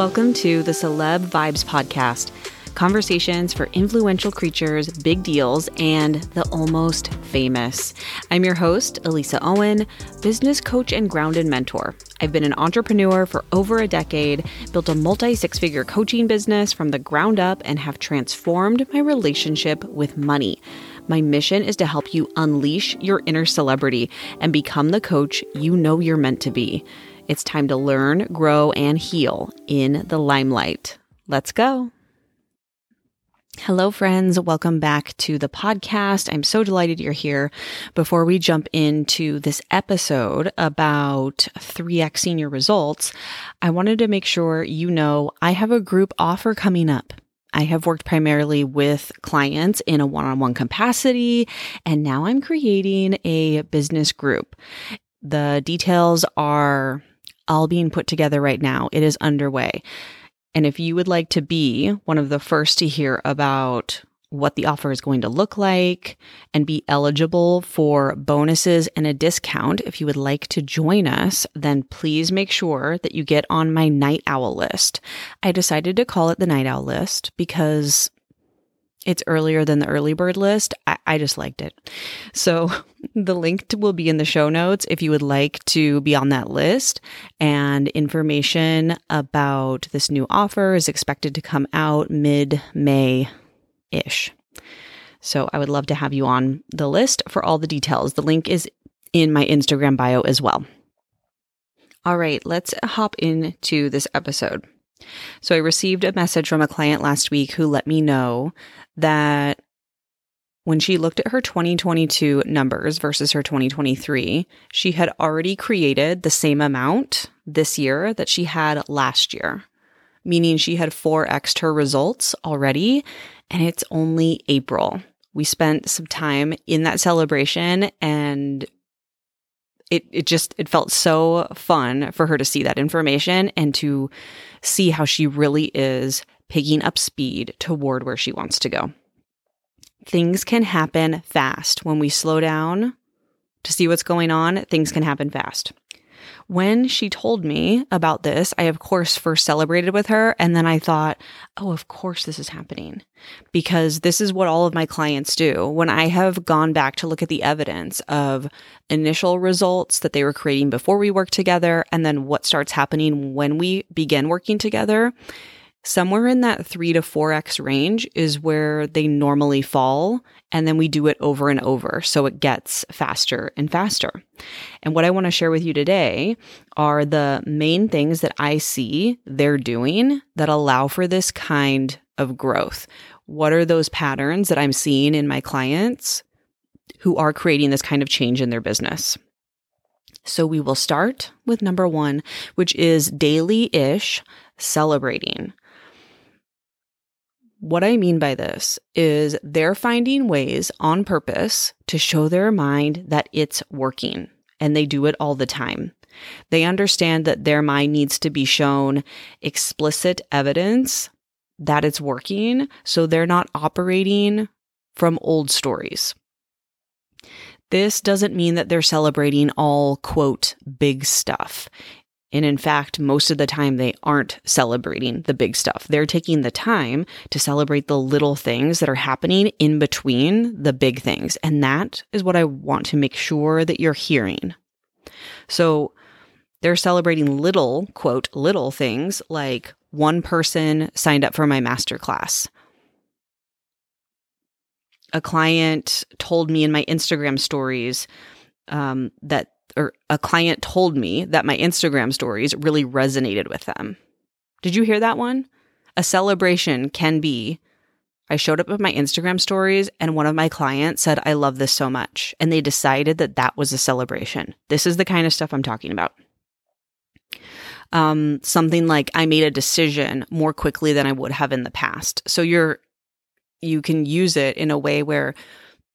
Welcome to the Celeb Vibes Podcast conversations for influential creatures, big deals, and the almost famous. I'm your host, Elisa Owen, business coach and grounded mentor. I've been an entrepreneur for over a decade, built a multi six figure coaching business from the ground up, and have transformed my relationship with money. My mission is to help you unleash your inner celebrity and become the coach you know you're meant to be. It's time to learn, grow, and heal in the limelight. Let's go. Hello, friends. Welcome back to the podcast. I'm so delighted you're here. Before we jump into this episode about 3X senior results, I wanted to make sure you know I have a group offer coming up. I have worked primarily with clients in a one on one capacity, and now I'm creating a business group. The details are all being put together right now. It is underway. And if you would like to be one of the first to hear about what the offer is going to look like and be eligible for bonuses and a discount, if you would like to join us, then please make sure that you get on my night owl list. I decided to call it the night owl list because it's earlier than the early bird list. I, I, just liked it. So the link will be in the show notes if you would like to be on that list. And information about this new offer is expected to come out mid May ish. So I would love to have you on the list for all the details. The link is in my Instagram bio as well. All right, let's hop into this episode. So I received a message from a client last week who let me know that when she looked at her 2022 numbers versus her 2023, she had already created the same amount this year that she had last year, meaning she had 4x her results already, and it's only April. We spent some time in that celebration and it it just it felt so fun for her to see that information and to see how she really is picking up speed toward where she wants to go. Things can happen fast when we slow down to see what's going on, things can happen fast. When she told me about this, I of course first celebrated with her. And then I thought, oh, of course this is happening because this is what all of my clients do. When I have gone back to look at the evidence of initial results that they were creating before we worked together and then what starts happening when we begin working together, somewhere in that 3 to 4x range is where they normally fall and then we do it over and over so it gets faster and faster. And what I want to share with you today are the main things that I see they're doing that allow for this kind of growth. What are those patterns that I'm seeing in my clients who are creating this kind of change in their business? So we will start with number 1, which is daily-ish celebrating. What I mean by this is they're finding ways on purpose to show their mind that it's working, and they do it all the time. They understand that their mind needs to be shown explicit evidence that it's working, so they're not operating from old stories. This doesn't mean that they're celebrating all, quote, big stuff. And in fact, most of the time they aren't celebrating the big stuff. They're taking the time to celebrate the little things that are happening in between the big things. And that is what I want to make sure that you're hearing. So they're celebrating little, quote, little things like one person signed up for my masterclass. A client told me in my Instagram stories um, that or a client told me that my Instagram stories really resonated with them. Did you hear that one? A celebration can be I showed up with my Instagram stories and one of my clients said, I love this so much. And they decided that that was a celebration. This is the kind of stuff I'm talking about. Um, something like I made a decision more quickly than I would have in the past. So you're, you can use it in a way where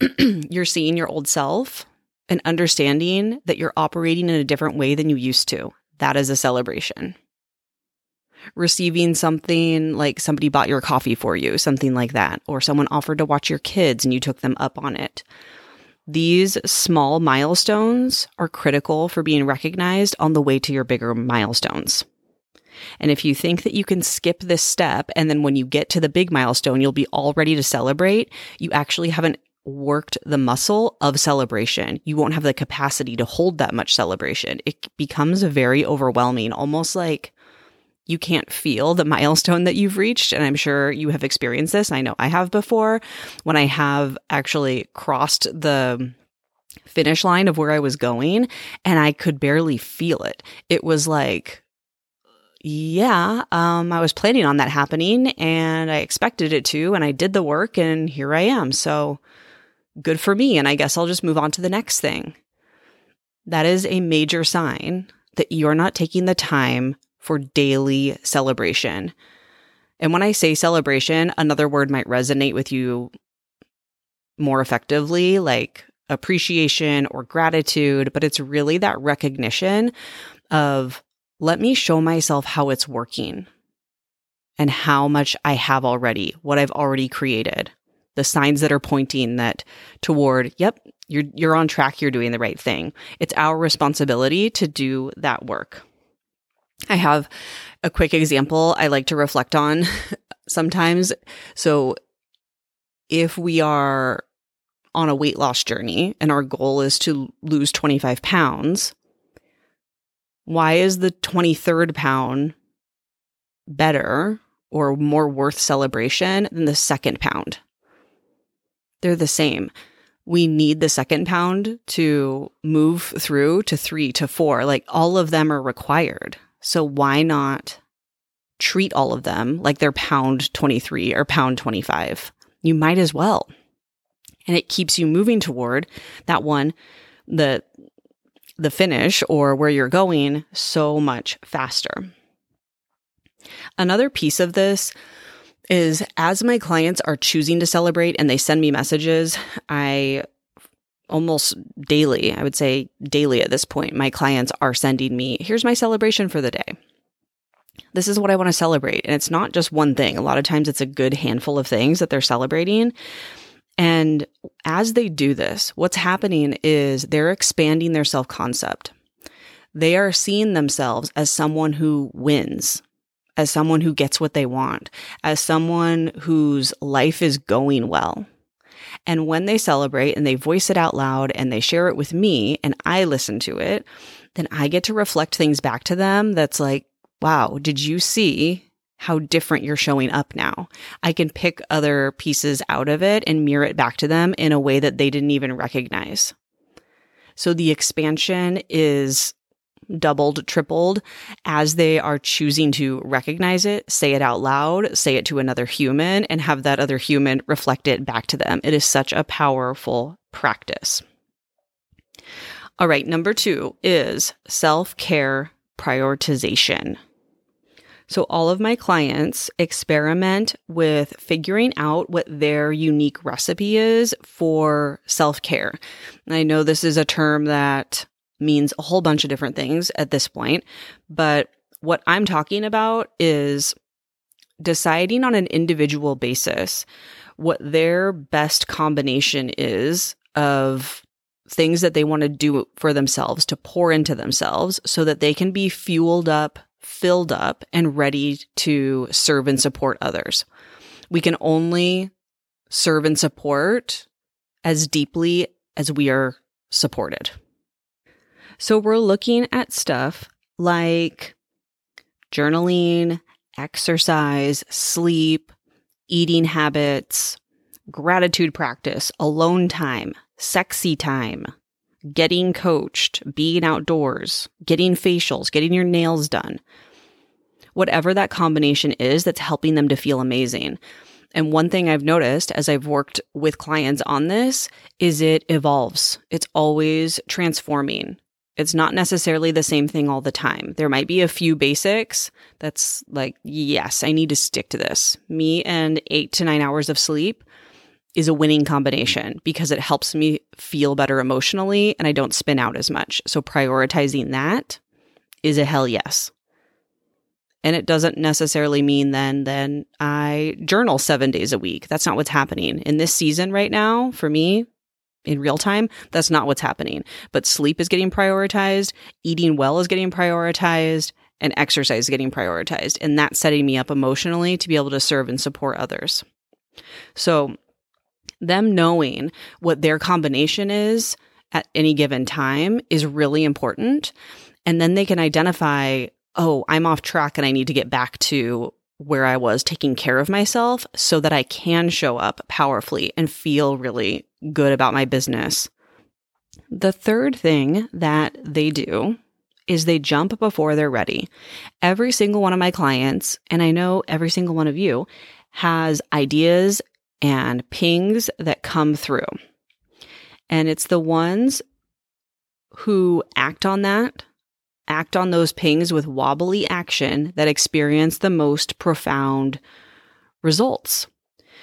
you're seeing your old self and understanding that you're operating in a different way than you used to. That is a celebration. Receiving something like somebody bought your coffee for you, something like that, or someone offered to watch your kids and you took them up on it. These small milestones are critical for being recognized on the way to your bigger milestones. And if you think that you can skip this step and then when you get to the big milestone, you'll be all ready to celebrate, you actually haven't worked the muscle of celebration. You won't have the capacity to hold that much celebration. It becomes very overwhelming, almost like you can't feel the milestone that you've reached. And I'm sure you have experienced this. I know I have before when I have actually crossed the finish line of where I was going and I could barely feel it. It was like, yeah, um, I was planning on that happening and I expected it to, and I did the work, and here I am. So good for me. And I guess I'll just move on to the next thing. That is a major sign that you're not taking the time for daily celebration. And when I say celebration, another word might resonate with you more effectively, like appreciation or gratitude, but it's really that recognition of let me show myself how it's working and how much I have already, what I've already created. The signs that are pointing that toward, yep, you're you're on track, you're doing the right thing. It's our responsibility to do that work. I have a quick example I like to reflect on sometimes. So if we are on a weight loss journey and our goal is to lose 25 pounds, why is the 23rd pound better or more worth celebration than the second pound? They're the same. We need the second pound to move through to three to four. Like all of them are required. So why not treat all of them like they're pound 23 or pound 25? You might as well and it keeps you moving toward that one the the finish or where you're going so much faster. Another piece of this is as my clients are choosing to celebrate and they send me messages, I almost daily, I would say daily at this point, my clients are sending me, here's my celebration for the day. This is what I want to celebrate. And it's not just one thing. A lot of times it's a good handful of things that they're celebrating. And as they do this, what's happening is they're expanding their self concept. They are seeing themselves as someone who wins, as someone who gets what they want, as someone whose life is going well. And when they celebrate and they voice it out loud and they share it with me and I listen to it, then I get to reflect things back to them that's like, wow, did you see how different you're showing up now. I can pick other pieces out of it and mirror it back to them in a way that they didn't even recognize. So the expansion is doubled, tripled as they are choosing to recognize it, say it out loud, say it to another human, and have that other human reflect it back to them. It is such a powerful practice. All right, number two is self care prioritization. So, all of my clients experiment with figuring out what their unique recipe is for self care. I know this is a term that means a whole bunch of different things at this point, but what I'm talking about is deciding on an individual basis what their best combination is of things that they want to do for themselves to pour into themselves so that they can be fueled up filled up and ready to serve and support others. We can only serve and support as deeply as we are supported. So we're looking at stuff like journaling, exercise, sleep, eating habits, gratitude practice, alone time, sexy time, getting coached, being outdoors, getting facials, getting your nails done. Whatever that combination is that's helping them to feel amazing. And one thing I've noticed as I've worked with clients on this is it evolves. It's always transforming. It's not necessarily the same thing all the time. There might be a few basics that's like, yes, I need to stick to this. Me and eight to nine hours of sleep is a winning combination because it helps me feel better emotionally and I don't spin out as much. So prioritizing that is a hell yes. And it doesn't necessarily mean then then I journal 7 days a week. That's not what's happening. In this season right now for me in real time, that's not what's happening. But sleep is getting prioritized, eating well is getting prioritized, and exercise is getting prioritized. And that's setting me up emotionally to be able to serve and support others. So, them knowing what their combination is at any given time is really important. And then they can identify, oh, I'm off track and I need to get back to where I was taking care of myself so that I can show up powerfully and feel really good about my business. The third thing that they do is they jump before they're ready. Every single one of my clients, and I know every single one of you, has ideas and pings that come through. And it's the ones who act on that, act on those pings with wobbly action that experience the most profound results.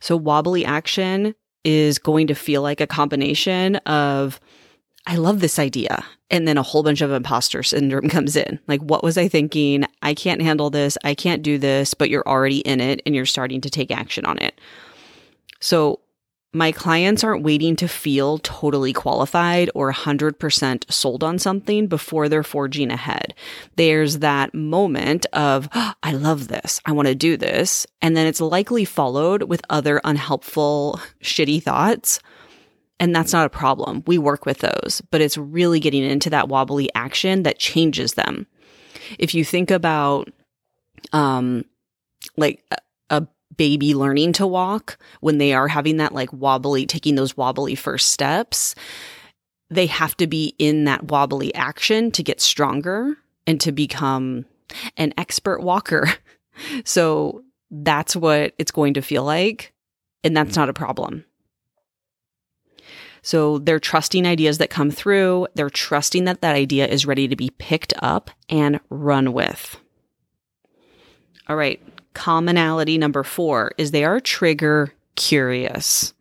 So, wobbly action is going to feel like a combination of I love this idea. And then a whole bunch of imposter syndrome comes in. Like, what was I thinking? I can't handle this. I can't do this, but you're already in it and you're starting to take action on it. So, my clients aren't waiting to feel totally qualified or 100% sold on something before they're forging ahead. There's that moment of, oh, I love this. I want to do this. And then it's likely followed with other unhelpful, shitty thoughts and that's not a problem. We work with those, but it's really getting into that wobbly action that changes them. If you think about, um, like a, a baby learning to walk, when they are having that like wobbly, taking those wobbly first steps, they have to be in that wobbly action to get stronger and to become an expert walker. So that's what it's going to feel like. And that's not a problem. So they're trusting ideas that come through. They're trusting that that idea is ready to be picked up and run with. All right. Commonality number four is they are trigger curious.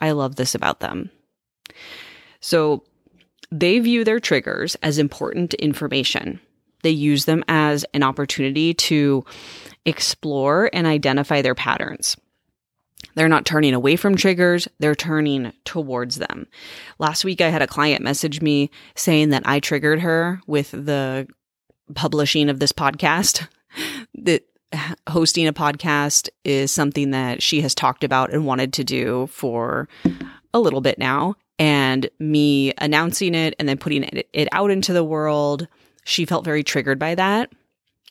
I love this about them. So they view their triggers as important information. They use them as an opportunity to explore and identify their patterns. They're not turning away from triggers, they're turning towards them. Last week, I had a client message me saying that I triggered her with the publishing of this podcast. that hosting a podcast is something that she has talked about and wanted to do for a little bit now. And me announcing it and then putting it out into the world, she felt very triggered by that.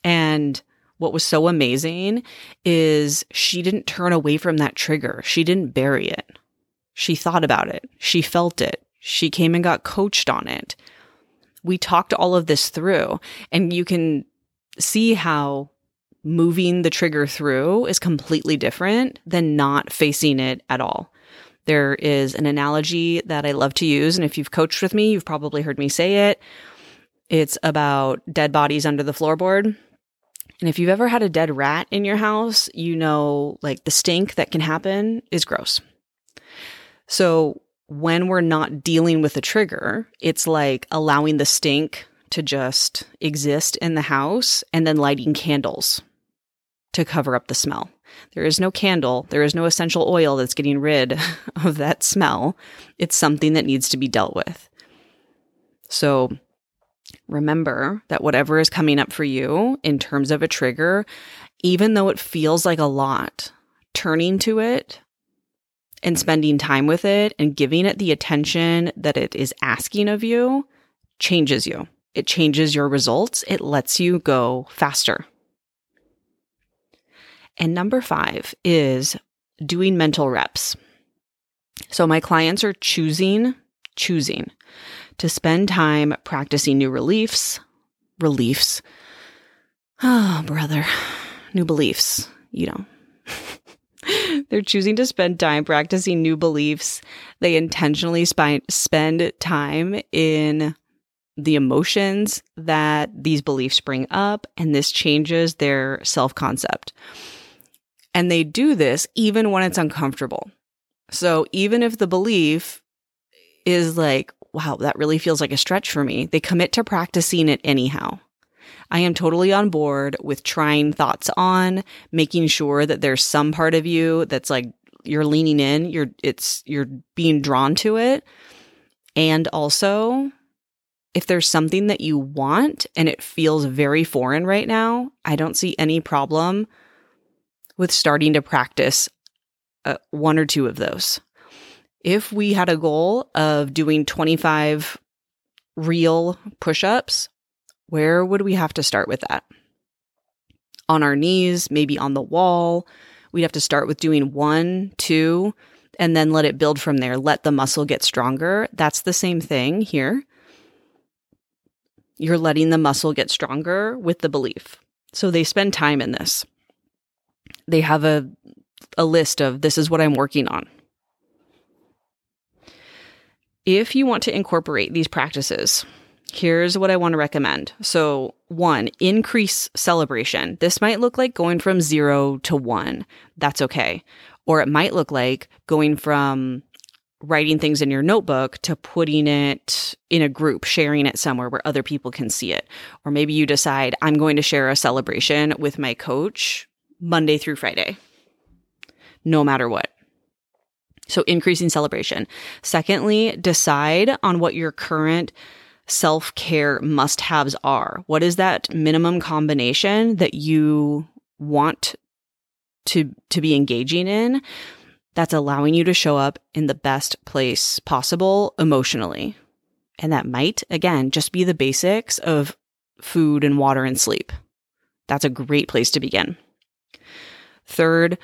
And what was so amazing is she didn't turn away from that trigger. She didn't bury it. She thought about it. She felt it. She came and got coached on it. We talked all of this through, and you can see how moving the trigger through is completely different than not facing it at all. There is an analogy that I love to use, and if you've coached with me, you've probably heard me say it. It's about dead bodies under the floorboard. And if you've ever had a dead rat in your house, you know, like the stink that can happen is gross. So when we're not dealing with a trigger, it's like allowing the stink to just exist in the house and then lighting candles to cover up the smell. There is no candle, there is no essential oil that's getting rid of that smell. It's something that needs to be dealt with. So remember that whatever is coming up for you in terms of a trigger, even though it feels like a lot, turning to it and spending time with it and giving it the attention that it is asking of you changes you. It changes your results. It lets you go faster. And number five is doing mental reps. So my clients are choosing, choosing to spend time practicing new reliefs, reliefs. Oh, brother, new beliefs, you know. They're choosing to spend time practicing new beliefs. They intentionally sp- spend time in the emotions that these beliefs bring up, and this changes their self concept. And they do this even when it's uncomfortable. So even if the belief is like, wow, that really feels like a stretch for me. They commit to practicing it anyhow. I am totally on board with trying thoughts on, making sure that there's some part of you that's like you're leaning in, you're it's you're being drawn to it. And also if there's something that you want and it feels very foreign right now, I don't see any problem with starting to practice uh, one or two of those. If we had a goal of doing 25 real push ups, where would we have to start with that? On our knees, maybe on the wall. We'd have to start with doing one, two, and then let it build from there. Let the muscle get stronger. That's the same thing here. You're letting the muscle get stronger with the belief. So they spend time in this. They have a, a list of this is what I'm working on. If you want to incorporate these practices, here's what I want to recommend. So, one, increase celebration. This might look like going from zero to one. That's okay. Or it might look like going from writing things in your notebook to putting it in a group, sharing it somewhere where other people can see it. Or maybe you decide, I'm going to share a celebration with my coach Monday through Friday, no matter what. So increasing celebration. Secondly, decide on what your current self care must haves are. What is that minimum combination that you want to, to be engaging in that's allowing you to show up in the best place possible emotionally? And that might, again, just be the basics of food and water and sleep. That's a great place to begin. Third,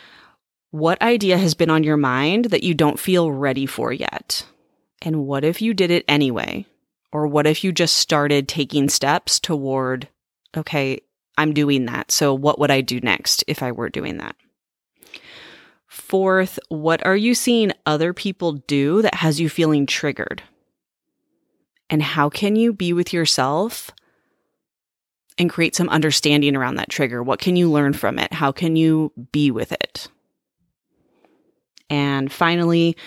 what idea has been on your mind that you don't feel ready for yet? And what if you did it anyway? Or what if you just started taking steps toward, okay, I'm doing that. So what would I do next if I were doing that? Fourth, what are you seeing other people do that has you feeling triggered? And how can you be with yourself and create some understanding around that trigger? What can you learn from it? How can you be with it? And finally,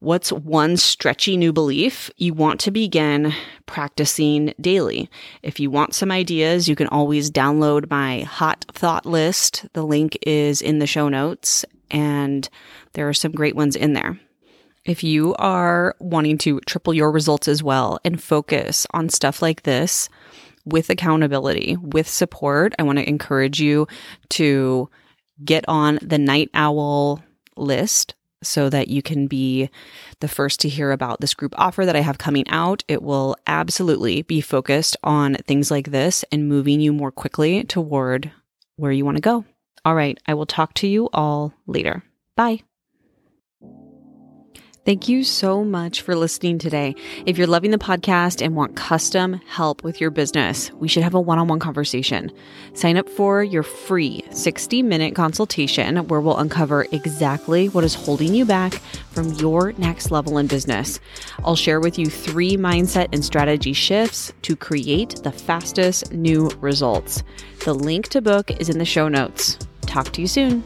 what's one stretchy new belief you want to begin practicing daily? If you want some ideas, you can always download my hot thought list. The link is in the show notes, and there are some great ones in there. If you are wanting to triple your results as well and focus on stuff like this with accountability, with support, I want to encourage you to get on the Night Owl list so that you can be the first to hear about this group offer that I have coming out. It will absolutely be focused on things like this and moving you more quickly toward where you want to go. All right, I will talk to you all later. Bye. Thank you so much for listening today. If you're loving the podcast and want custom help with your business, we should have a one on one conversation. Sign up for your free 60 minute consultation where we'll uncover exactly what is holding you back from your next level in business. I'll share with you three mindset and strategy shifts to create the fastest new results. The link to book is in the show notes. Talk to you soon.